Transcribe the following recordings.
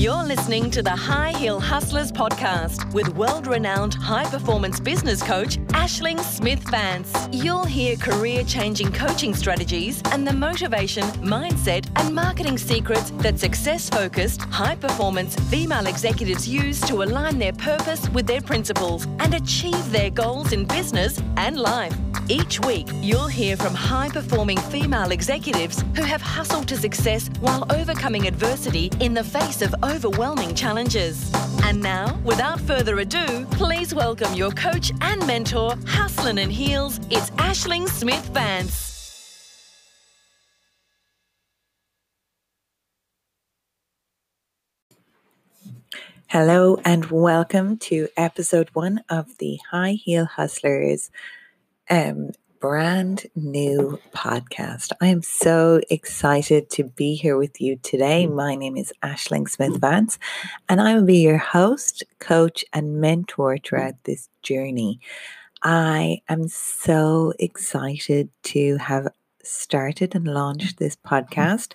You're listening to the High Heel Hustlers podcast with world renowned high performance business coach Ashling Smith Vance. You'll hear career changing coaching strategies and the motivation, mindset, and marketing secrets that success focused, high performance female executives use to align their purpose with their principles and achieve their goals in business and life. Each week, you'll hear from high performing female executives who have hustled to success while overcoming adversity in the face of overwhelming challenges. And now, without further ado, please welcome your coach and mentor, Hustlin' and Heels. It's Ashling Smith Vance. Hello and welcome to episode one of the High Heel Hustlers um, brand new podcast. I am so excited to be here with you today. My name is Ashling Smith Vance, and I will be your host, coach, and mentor throughout this journey. I am so excited to have started and launched this podcast.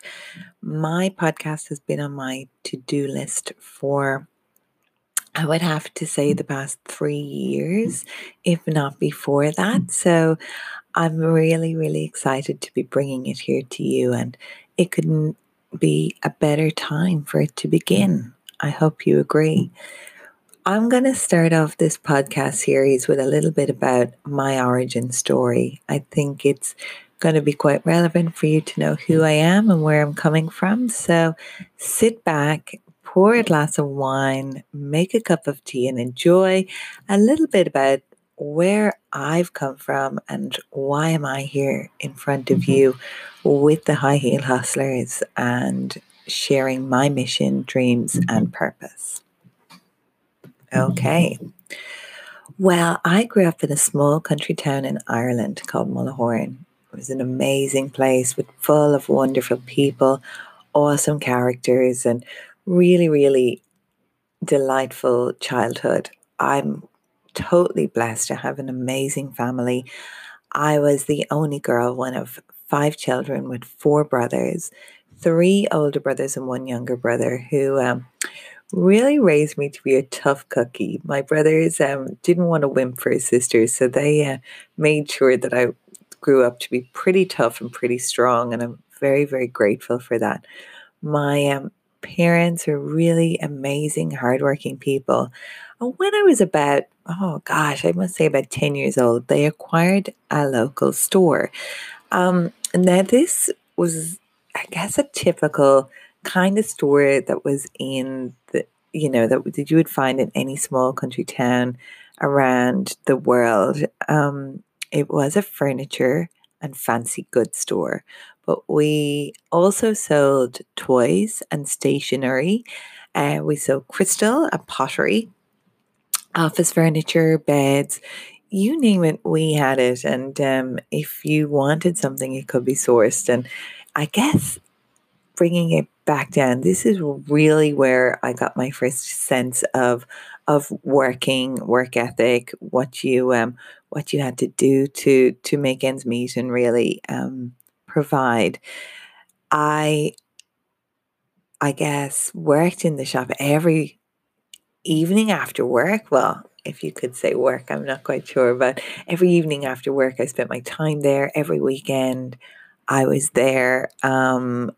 My podcast has been on my to do list for I would have to say the past three years, mm-hmm. if not before that. Mm-hmm. So I'm really, really excited to be bringing it here to you, and it couldn't be a better time for it to begin. I hope you agree. I'm going to start off this podcast series with a little bit about my origin story. I think it's going to be quite relevant for you to know who mm-hmm. I am and where I'm coming from. So sit back, pour a glass of wine, make a cup of tea, and enjoy a little bit about where I've come from and why am I here in front of mm-hmm. you with the High Heel Hustlers and sharing my mission, dreams, mm-hmm. and purpose. Okay. Well, I grew up in a small country town in Ireland called Mullahoran. It was an amazing place with full of wonderful people, awesome characters, and really, really delightful childhood. I'm totally blessed to have an amazing family. I was the only girl, one of five children with four brothers, three older brothers and one younger brother who um, really raised me to be a tough cookie. My brothers um, didn't want to wimp for his sisters, so they uh, made sure that I grew up to be pretty tough and pretty strong, and I'm very, very grateful for that. My um, parents were really amazing, hardworking people. And when I was about, oh gosh, I must say about 10 years old, they acquired a local store. Um, now, this was, I guess, a typical kind of store that was in the, you know, that, that you would find in any small country town around the world. Um, it was a furniture and fancy goods store, but we also sold toys and stationery. Uh, we sold crystal and pottery, office furniture, beds, you name it, we had it. And um, if you wanted something, it could be sourced. And I guess bringing it back down, this is really where I got my first sense of of working, work ethic, what you um, what you had to do to to make ends meet and really um, provide. I I guess worked in the shop every evening after work. Well, if you could say work, I'm not quite sure, but every evening after work, I spent my time there. Every weekend, I was there um,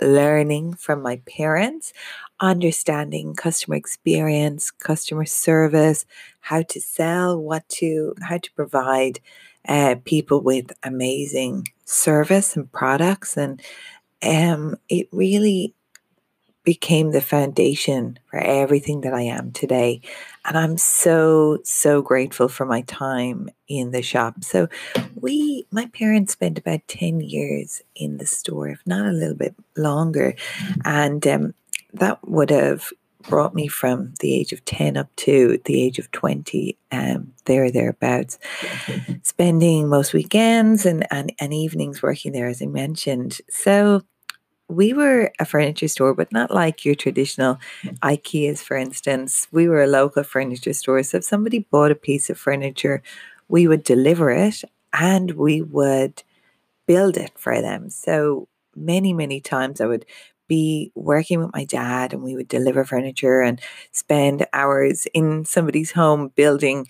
learning from my parents, understanding customer experience, customer service, how to sell, what to, how to provide uh, people with amazing service and products. And um, it really became the foundation for everything that I am today. And I'm so, so grateful for my time in the shop. So, we, my parents spent about 10 years in the store, if not a little bit longer. And um, that would have brought me from the age of 10 up to the age of 20, um, there, thereabouts, spending most weekends and, and, and evenings working there, as I mentioned. So we were a furniture store, but not like your traditional IKEAs, for instance. We were a local furniture store. So if somebody bought a piece of furniture, we would deliver it and we would build it for them. So many, many times I would be working with my dad and we would deliver furniture and spend hours in somebody's home building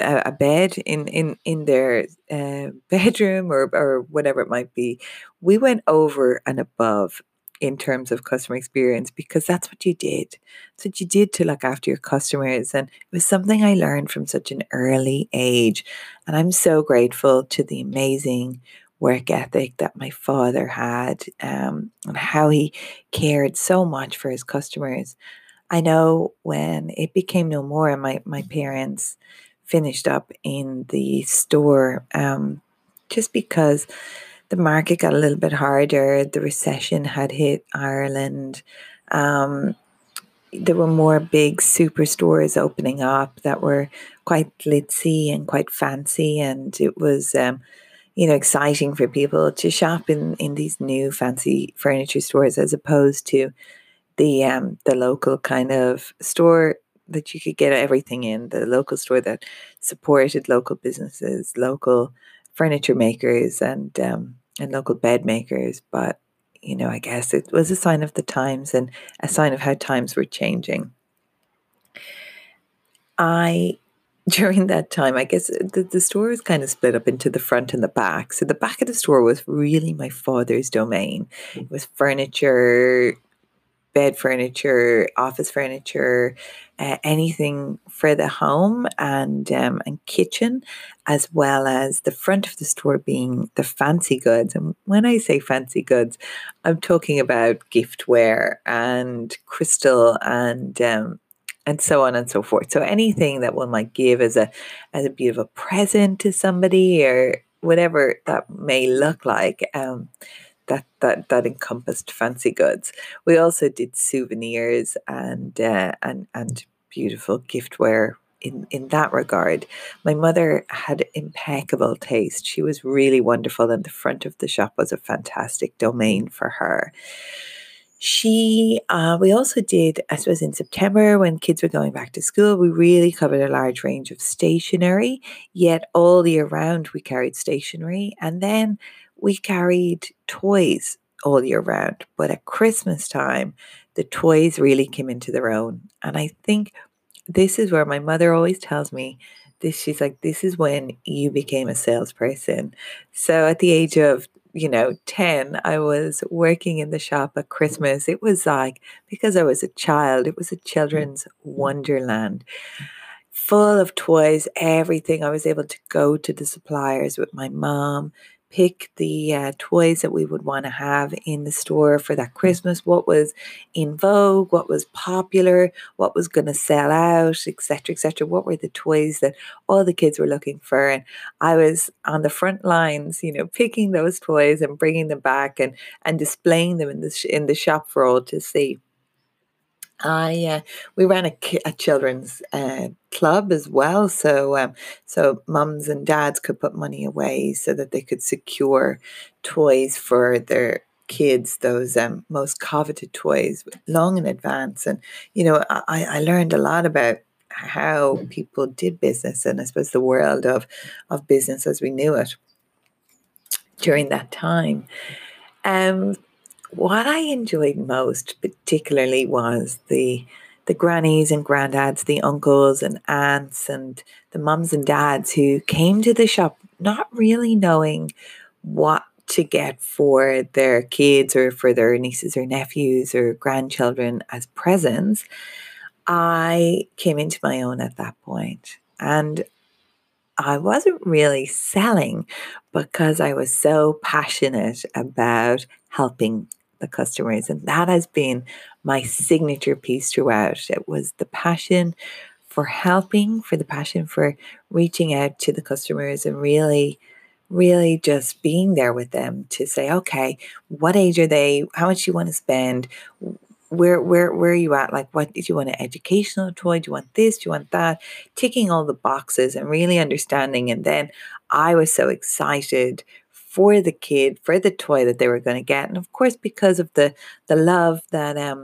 a, bed in in in their uh, bedroom or or whatever it might be we went over and above in terms of customer experience because that's what you did. That's what you did to look after your customers. And it was something I learned from such an early age. And I'm so grateful to the amazing work ethic that my father had um, and how he cared so much for his customers. I know when it became no more my, my parents finished up in the store um, just because the market got a little bit harder. The recession had hit Ireland. Um, there were more big superstores opening up that were quite glitzy and quite fancy, and it was, um, you know, exciting for people to shop in in these new fancy furniture stores as opposed to the um, the local kind of store that you could get everything in the local store that supported local businesses, local furniture makers and um, and local bed makers. But you know, I guess it was a sign of the times and a sign of how times were changing. I during that time, I guess the, the store was kind of split up into the front and the back. So the back of the store was really my father's domain. It was furniture, bed furniture, office furniture, uh, anything for the home and um, and kitchen, as well as the front of the store being the fancy goods. And when I say fancy goods, I'm talking about giftware and crystal and um, and so on and so forth. So anything that one might give as a as a beautiful present to somebody or whatever that may look like. Um, that that that encompassed fancy goods. We also did souvenirs and uh, and and beautiful giftware in in that regard. My mother had impeccable taste. She was really wonderful, and the front of the shop was a fantastic domain for her. She, uh, we also did, I suppose, in September when kids were going back to school, we really covered a large range of stationery. Yet all year round, we carried stationery, and then we carried toys all year round. But at Christmas time, the toys really came into their own. And I think this is where my mother always tells me this she's like this is when you became a salesperson so at the age of you know 10 i was working in the shop at christmas. It was like because i was a child it was a mm-hmm. children's mm-hmm. wonderland full of toys everything. I was able to go to the suppliers with my mom pick the uh, toys that we would want to have in the store for that Christmas, what was in vogue, what was popular, what was going to sell out, etc., etc. What were the toys that all the kids were looking for? And I was on the front lines, you know, picking those toys and bringing them back and and displaying them in the sh- in the shop for all to see. I uh, we ran a, a children's uh, club as well, so um, so mums and dads could put money away so that they could secure toys for their kids, those um, most coveted toys, long in advance. And you know, I, I learned a lot about how people did business, and I suppose the world of of business as we knew it during that time. Um, what I enjoyed most, particularly, was the the grannies and granddads, the uncles and aunts, and the mums and dads who came to the shop not really knowing what to get for their kids or for their nieces or nephews or grandchildren as presents. I came into my own at that point, and I wasn't really selling because I was so passionate about helping the customers. And that has been my signature piece throughout. It was the passion for helping, for the passion for reaching out to the customers and really, really just being there with them to say, okay, what age are they? How much do you want to spend? Where where where are you at? Like what do you want an educational toy? Do you want this? Do you want that? Ticking all the boxes and really understanding. And then I was so excited for the kid, for the toy that they were going to get, and of course because of the the love that um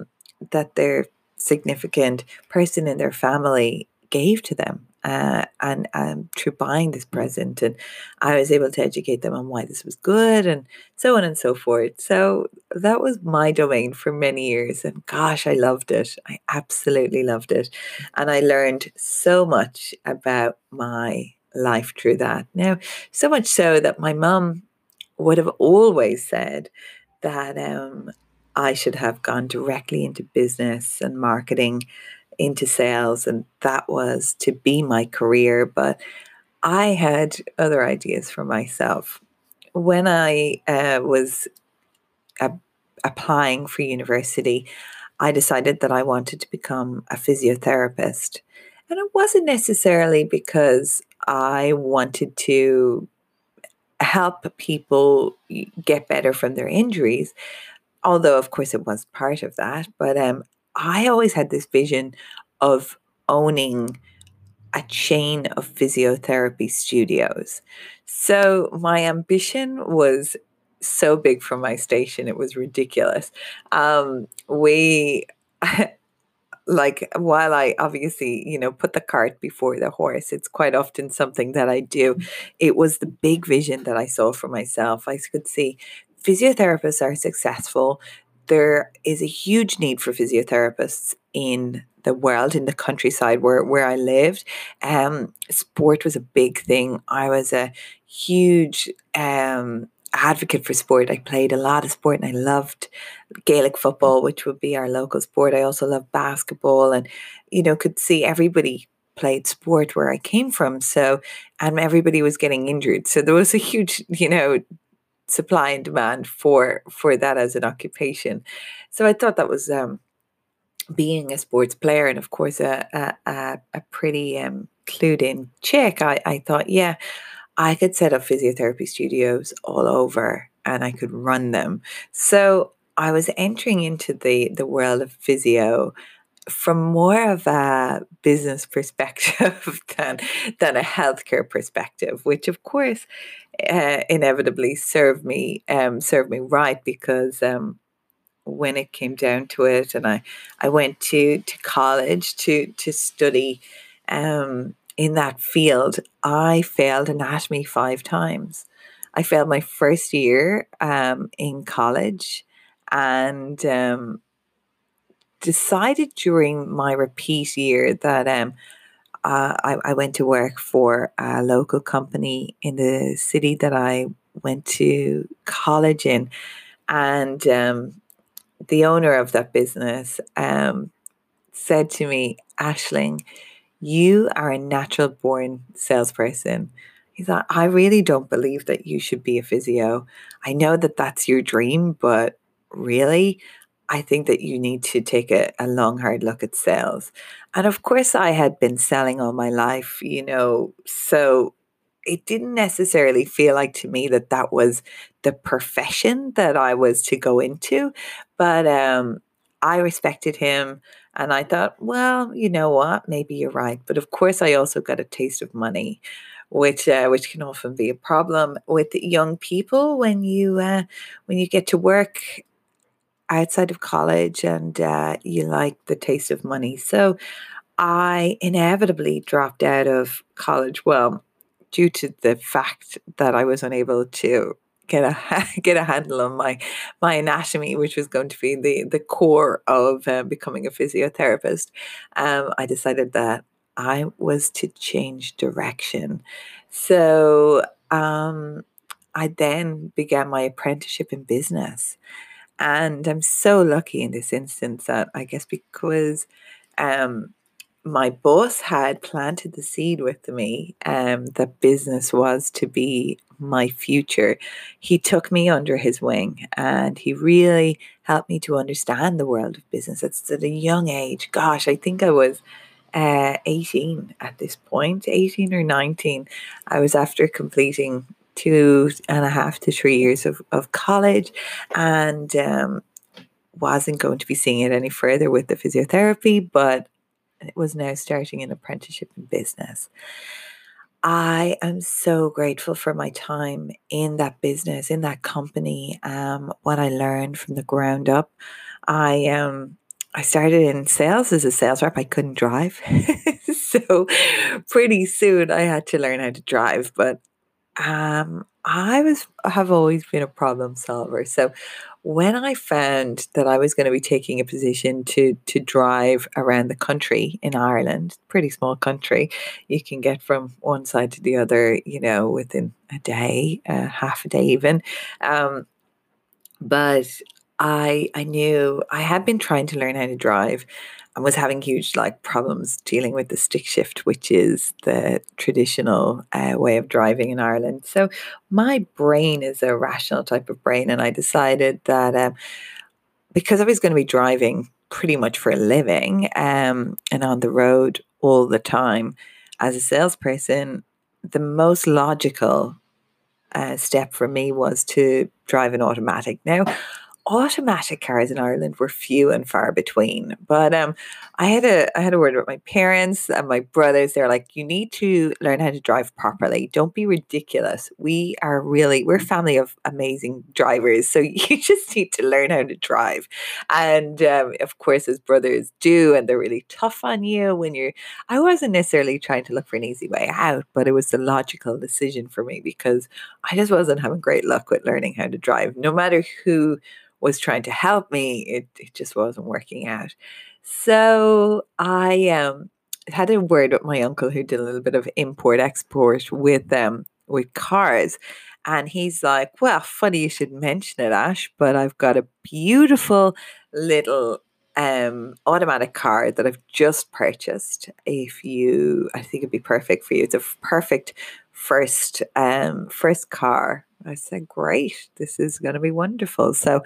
that their significant person in their family gave to them. uh, and um, through buying this present, and I was able to educate them on why this was good, and so on and so forth. So that was my domain for many years, and gosh, I loved it. I absolutely loved it, and I learned so much about my life through that. Now, so much so that my mum would have always said that um, I should have gone directly into business and marketing, into sales, and that was to be my career. But I had other ideas for myself. When I uh, was applying for university, I decided that I wanted to become a physiotherapist. And it wasn't necessarily because I wanted to help people get better from their injuries, although of course it was part of that. But um, I always had this vision of owning a chain of physiotherapy studios. So my ambition was so big for my station, it was ridiculous. Um, we like while I obviously, you know, put the cart before the horse, it's quite often something that I do. Mm. It was the big vision that I saw for myself. I could see physiotherapists are successful. There is a huge need for physiotherapists in the world, in the countryside where, where I lived. Um, sport was a big thing. I was a huge um, advocate for sport. I played a lot of sport and I loved Gaelic football, which would be our local sport. I also loved basketball and, you know, could see everybody played sport where I came from. So, and everybody was getting injured. So there was a huge, you know, supply and demand for for that as an occupation. So I thought that was um, being a sports player and of course a a, a pretty um, clued in chick. I, I thought, yeah, I could set up physiotherapy studios all over and I could run them. So I was entering into the the world of physio from more of a business perspective than than a healthcare perspective, which of course uh, inevitably served me um, served me right because um, when it came down to it, and I I went to to college to to study um, in that field, I failed anatomy five times. I failed my first year um, in college and um, decided during my repeat year that um, uh, I, I, went to work for a local company in the city that I went to college in. And um, the owner of that business um, said to me, Ashling, you are a natural born salesperson. He thought, I really don't believe that you should be a physio. I know that that's your dream, but really, I think that you need to take a, a long, hard look at sales. And of course, I had been selling all my life, you know, so it didn't necessarily feel like to me that that was the profession that I was to go into. But um, I respected him. And I thought, well, you know what? Maybe you're right. But of course, I also got a taste of money, which uh, which can often be a problem with young people when you uh, when you get to work outside of college and uh, you like the taste of money. So I inevitably dropped out of college. Well, due to the fact that I was unable to get a get a handle on my my anatomy, which was going to be the the core of uh, becoming a physiotherapist, um, I decided that I was to change direction. So um, I then began my apprenticeship in business. And I'm so lucky in this instance that I guess because um, my boss had planted the seed with me um, that business was to be my future. He took me under his wing and he really helped me to understand the world of business. It's at a young age. Gosh, I think I was uh, 18 at this point, 18 or 19. I was after completing two and a half to three years of, of college and um, wasn't going to be seeing it any further with the physiotherapy, but it was now starting an apprenticeship in business. I am so grateful for my time in that business, in that company, um, what I learned from the ground up. I um I started in sales as a sales rep. I couldn't drive. so pretty soon I had to learn how to drive. But um, I was have always been a problem solver. So when I found that I was going to be taking a position to to drive around the country in Ireland, pretty small country, you can get from one side to the other, you know, within a day, uh, half a day even. Um, but I I knew I had been trying to learn how to drive and was having huge like problems dealing with the stick shift, which is the traditional uh, way of driving in Ireland. So my brain is a rational type of brain, and I decided that um, because I was going to be driving pretty much for a living um, and on the road all the time as a salesperson, the most logical uh, step for me was to drive an automatic. Now, automatic cars in Ireland were few and far between. But um, I had a I had a word with my parents and my brothers. They're like, you need to learn how to drive properly. Don't be ridiculous. We are really we're a family of amazing drivers, so you just need to learn how to drive. And um, of course, as brothers do, and they're really tough on you when you're. I wasn't necessarily trying to look for an easy way out, but it was the logical decision for me because I just wasn't having great luck with learning how to drive, no matter who was trying to help me, it, it just wasn't working out. So I um, had a word with my uncle who did a little bit of import export with um, with cars. And he's like, Well, funny you should mention it, Ash, but I've got a beautiful little um, automatic car that I've just purchased. If you, I think it'd be perfect for you. It's a perfect first um, first car I said, Great, this is going to be wonderful. So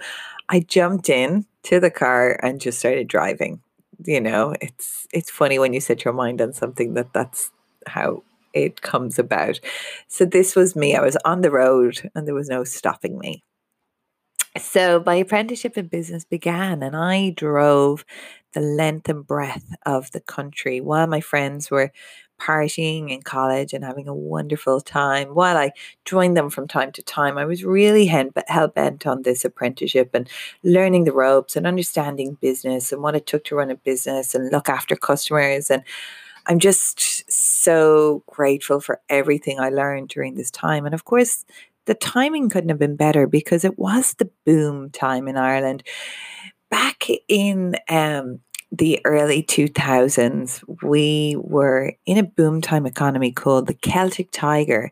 I jumped in to the car and just started driving. You know, it's it's funny when you set your mind on something that that's how it comes about. So this was me. I was on the road and there was no stopping me. So my apprenticeship in business began and I drove the length and breadth of the country while my friends were partying in college and having a wonderful time. While I joined them from time to time, I was really hell bent on this apprenticeship and learning the ropes and understanding business and what it took to run a business and look after customers. And I'm just so grateful for everything I learned during this time. And of course, the timing couldn't have been better because it was the boom time in Ireland. Back in um, the early 2000s, we were in a boom time economy called the Celtic Tiger.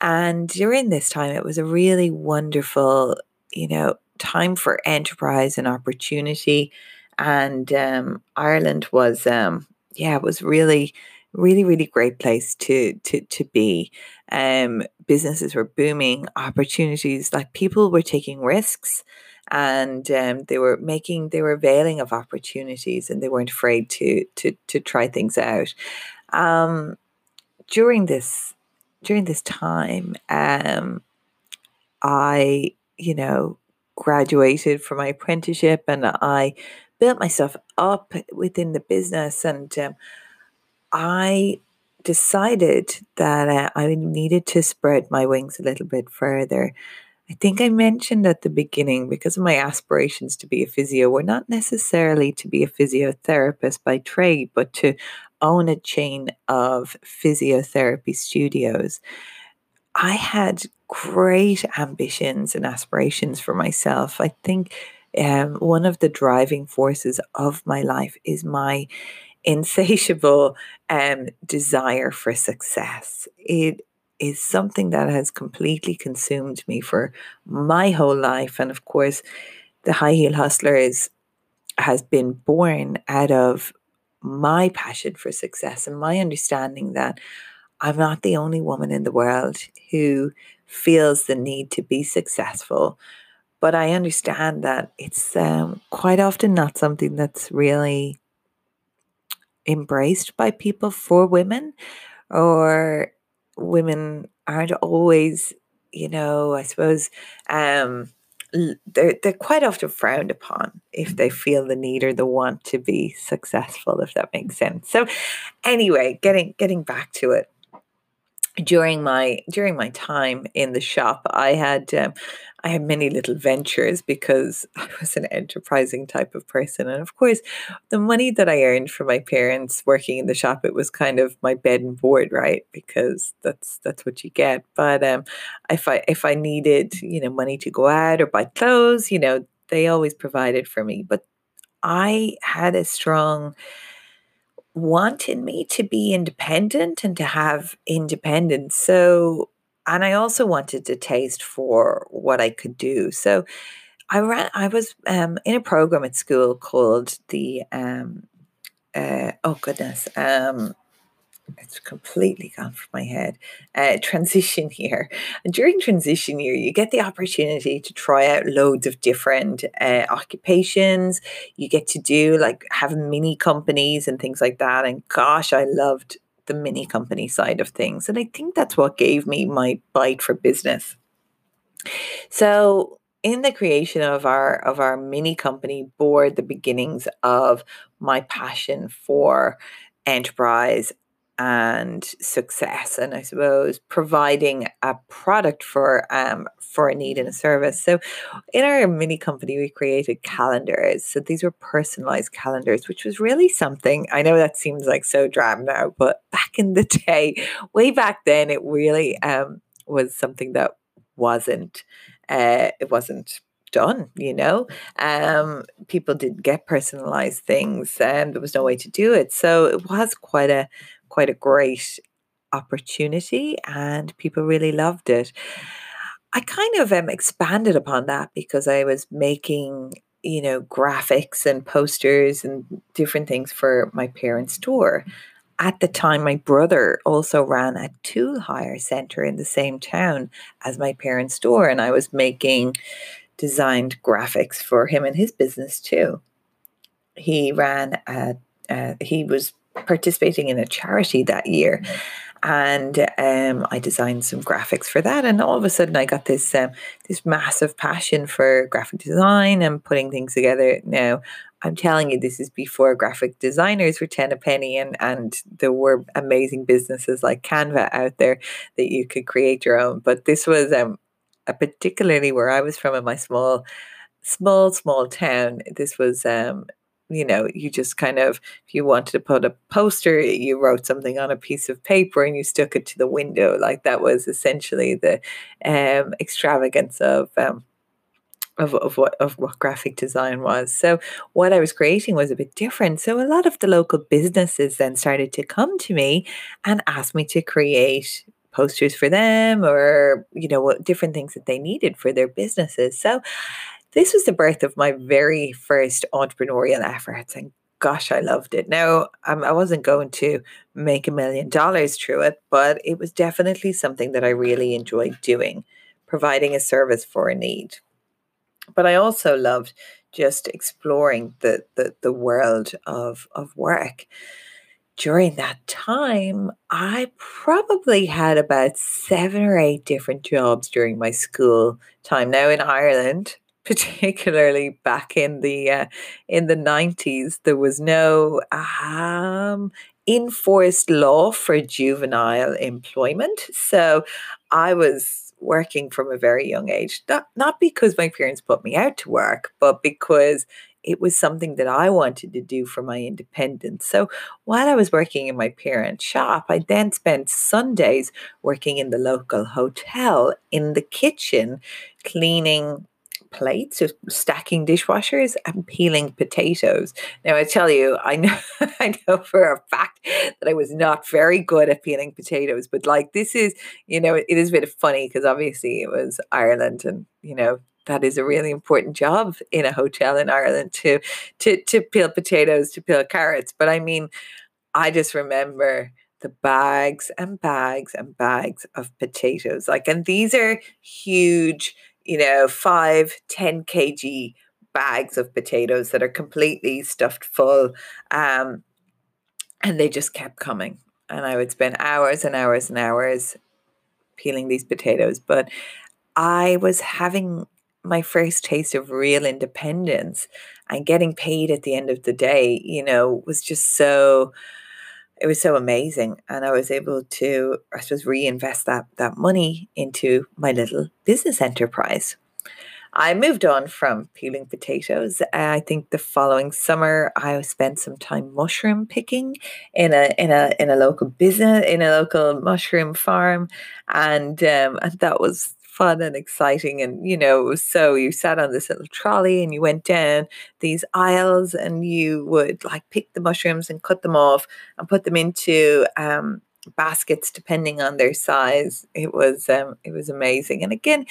And during this time, it was a really wonderful, you know, time for enterprise and opportunity. And um, Ireland was, um, yeah, it was really, really, really great place to to to be. Um, businesses were booming, opportunities like people were taking risks and um, they were making they were availing of opportunities and they weren't afraid to to to try things out. Um, during this during this time um, i you know graduated from my apprenticeship and i built myself up within the business and um, i decided that uh, i needed to spread my wings a little bit further I think I mentioned at the beginning because of my aspirations to be a physio were not necessarily to be a physiotherapist by trade, but to own a chain of physiotherapy studios. I had great ambitions and aspirations for myself. I think um, one of the driving forces of my life is my insatiable um, desire for success. It is something that has completely consumed me for my whole life. And of course, the high heel hustler is has been born out of my passion for success and my understanding that I'm not the only woman in the world who feels the need to be successful. But I understand that it's um, quite often not something that's really embraced by people for women or women aren't always, you know, I suppose, um, they're they're quite often frowned upon if they feel the need or the want to be successful, if that makes sense. So, anyway, getting getting back to it. During my during my time in the shop, I had um, I had many little ventures because I was an enterprising type of person, and of course, the money that I earned from my parents working in the shop it was kind of my bed and board, right? Because that's that's what you get. But um, if I if I needed you know money to go out or buy clothes, you know they always provided for me. But I had a strong wanted me to be independent and to have independence. So, and I also wanted to taste for what I could do. So, I ran. I was um, in a program at school called the um, uh, oh goodness um, it's completely gone from my head. Uh, transition year. And during transition year, you get the opportunity to try out loads of different uh, occupations. You get to do like have mini companies and things like that. And gosh, I loved the mini company side of things. And I think that's what gave me my bite for business. So in the creation of our of our mini company bore the beginnings of my passion for enterprise and success and i suppose providing a product for um for a need and a service. So in our mini company we created calendars. So these were personalized calendars which was really something. I know that seems like so drab now but back in the day way back then it really um was something that wasn't uh it wasn't done you know? Um people didn't get personalized things and there was no way to do it. So it was quite a quite a great opportunity and people really loved it. I kind of um, expanded upon that because I was making, you know, graphics and posters and different things for my parents' store. At the time, my brother also ran a tool hire center in the same town as my parents' store, and I was making designed graphics for him and his business too. He ran a, uh, he was participating in a charity that year. And um, I designed some graphics for that, and all of a sudden I got this um, this massive passion for graphic design and putting things together. Now I'm telling you, this is before graphic designers were 10 a penny and, and there were amazing businesses like Canva out there that you could create your own. But this was um, a particularly where I was from in my small, small, small town. This was um, you know, you just kind of, if you wanted to put a poster, you wrote something on a piece of paper and you stuck it to the window. Like that was essentially the um, extravagance of. Um, of, of what of what graphic design was. So what I was creating was a bit different. So a lot of the local businesses then started to come to me and ask me to create posters for them or you know what different things that they needed for their businesses. So this was the birth of my very first entrepreneurial efforts and gosh i loved it. Now um, i wasn't going to make a million dollars through it but it was definitely something that i really enjoyed doing providing a service for a need. But i also loved just exploring the the, the world of of work. During that time, I probably had about seven or eight different jobs during my school time. Now in Ireland, particularly back in the uh, in the 90s there was no um, enforced law for juvenile employment so i was working from a very young age not not because my parents put me out to work but because it was something that I wanted to do for my independence. So while I was working in my parents' shop, I then spent Sundays working in the local hotel in the kitchen, cleaning plates, just stacking dishwashers and peeling potatoes. Now I tell you, I know I know for a fact that I was not very good at peeling potatoes, but like this is, you know, it is a bit funny because obviously it was Ireland and, you know, that is a really important job in a hotel in Ireland to to to peel potatoes, to peel carrots. But I mean, I just remember the bags and bags and bags of potatoes. Like, and these are huge you know, five, 10 kg bags of potatoes that are completely stuffed full. Um, and they just kept coming. And I would spend hours and hours and hours peeling these potatoes. But I was having my first taste of real independence and getting paid at the end of the day, you know, was just so it was so amazing. And I was able to, I suppose, reinvest that, that money into my little business enterprise. I moved on from peeling potatoes. I think the following summer I spent some time mushroom picking in a in a in a local business in a local mushroom farm, and um, and that was fun and exciting. And, you know, so you sat on this little trolley and you went down these aisles and you would like pick the mushrooms and cut them off and put them into um, baskets depending on their size. It was um, it was amazing. And again,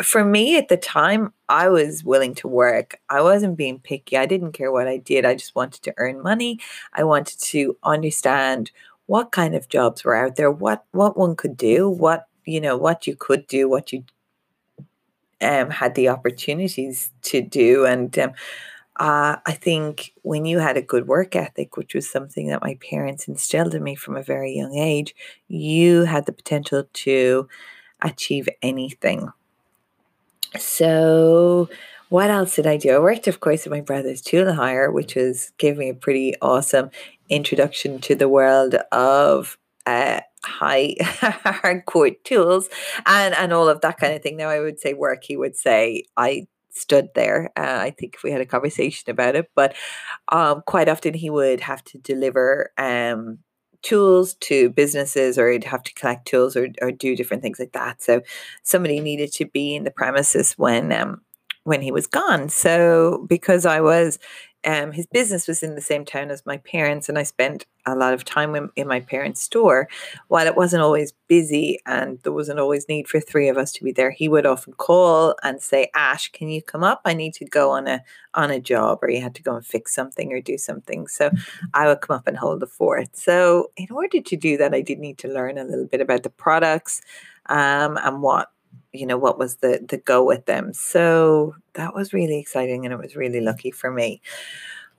for me at the time, I was willing to work. I wasn't being picky. I didn't care what I did. I just wanted to earn money. I wanted to understand what kind of jobs were out there, what what one could do, what you know what you could do, what you um, had the opportunities to do, and um, uh, I think when you had a good work ethic, which was something that my parents instilled in me from a very young age, you had the potential to achieve anything. So, what else did I do? I worked, of course, with my brother's tool hire, which was gave me a pretty awesome introduction to the world of uh, high hardcore tools and and all of that kind of thing. Now I would say work, he would say I stood there. Uh, I think we had a conversation about it, but um, quite often he would have to deliver um, tools to businesses or he'd have to collect tools or, or do different things like that. So somebody needed to be in the premises when um, when he was gone. So because I was um, his business was in the same town as my parents, and I spent a lot of time in, in, my parents' store. While it wasn't always busy and there wasn't always need for three of us to be there, he would often call and say, "Ash, can you come up? I need to go on a on a job, or he had to go and fix something or do something." So I would come up and hold the fort. So in order to do that, I did need to learn a little bit about the products um, and what you know what was the the go with them. So that was really exciting and it was really lucky for me.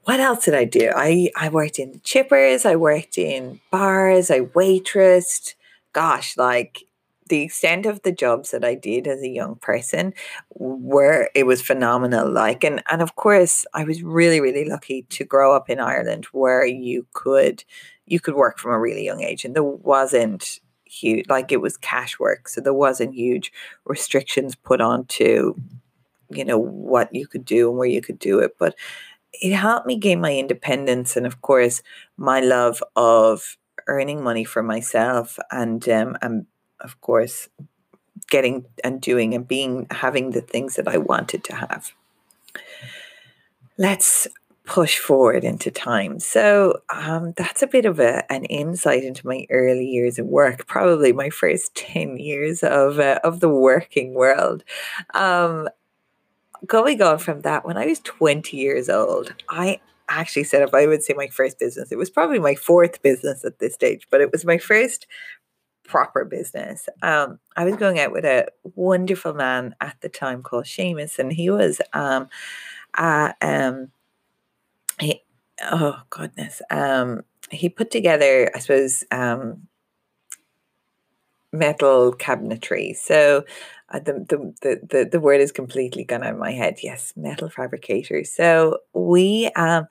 What else did i do? I i worked in chippers i worked in bars i waitressed. Gosh like the extent of the jobs that I did as a young person were it was phenomenal like and and of course I was really really lucky to grow up in Ireland where you could you could work from a really young age and there wasn't huge like it was cash work so there wasn't huge restrictions put on to you know what you could do and where you could do it but it helped me gain my independence and of course my love of earning money for myself and um and of course getting and doing and being having the things that I wanted to have. Let's push forward into time. So um, that's a bit of a, an insight into my early years of work, probably my first 10 years of, uh, of the working world. Um, going on from that, when I was 20 years old, I actually set up, I would say my first business. It was probably my fourth business at this stage, but it was my first proper business. Um, I was going out with a wonderful man at the time called Seamus, and he was um, uh, um, he, oh goodness, um, he put together, I suppose, um, metal cabinetry. So uh, the, the, the, the, word is completely gone out of my head. Yes, metal fabricators. So we, um,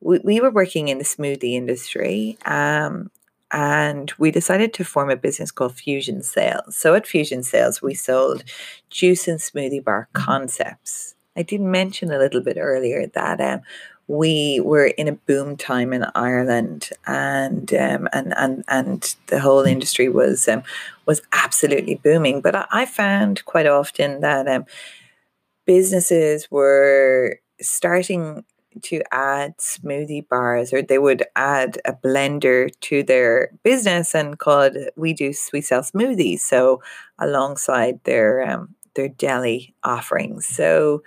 we, we were working in the smoothie industry. Um, and we decided to form a business called Fusion Sales. So at Fusion Sales, we sold juice and smoothie bar concepts. I did mention a little bit earlier that um, we were in a boom time in Ireland, and um, and and and the whole industry was um, was absolutely booming. But I, I found quite often that um, businesses were starting to add smoothie bars, or they would add a blender to their business and called we do we sell smoothies. So alongside their um, their deli offerings, so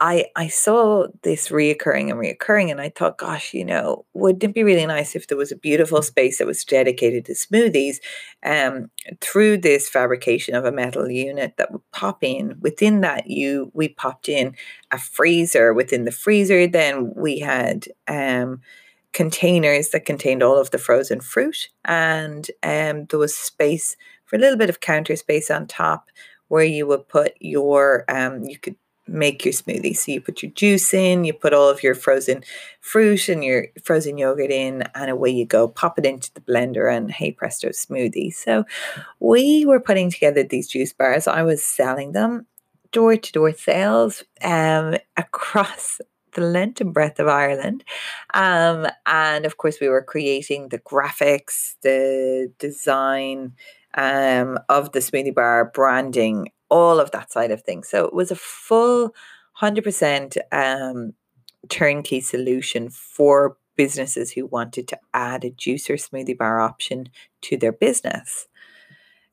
I I saw this reoccurring and reoccurring, and I thought, gosh, you know, wouldn't it be really nice if there was a beautiful space that was dedicated to smoothies? Um, through this fabrication of a metal unit that would pop in. Within that, you we popped in a freezer. Within the freezer, then we had um containers that contained all of the frozen fruit, and um, there was space for a little bit of counter space on top where you would put your um, you could make your smoothie. So you put your juice in, you put all of your frozen fruit and your frozen yogurt in, and away you go. Pop it into the blender, and hey presto, smoothie. So we were putting together these juice bars. I was selling them door to door sales um, across the length and breadth of Ireland. Um, and of course, we were creating the graphics, the design um, of the smoothie bar, branding, all of that side of things. So it was a full 100% um, turnkey solution for businesses who wanted to add a juicer smoothie bar option to their business.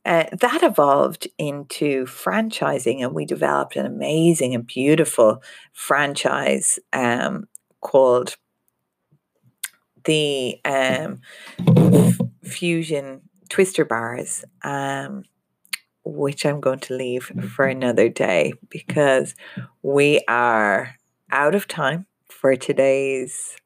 Uh, that evolved into franchising, and we developed an amazing and beautiful franchise um, called the um, Fusion Twister Bars, um, which I'm going to leave mm-hmm. for another day because we are out of time for today's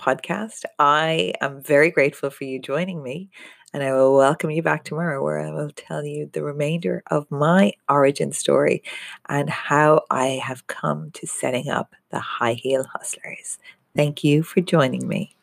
podcast. I am very grateful for you joining me and I will welcome you back tomorrow where I will tell you the remainder of my origin story and how I have come to setting up the High Heel Hustlers. Thank you for joining me.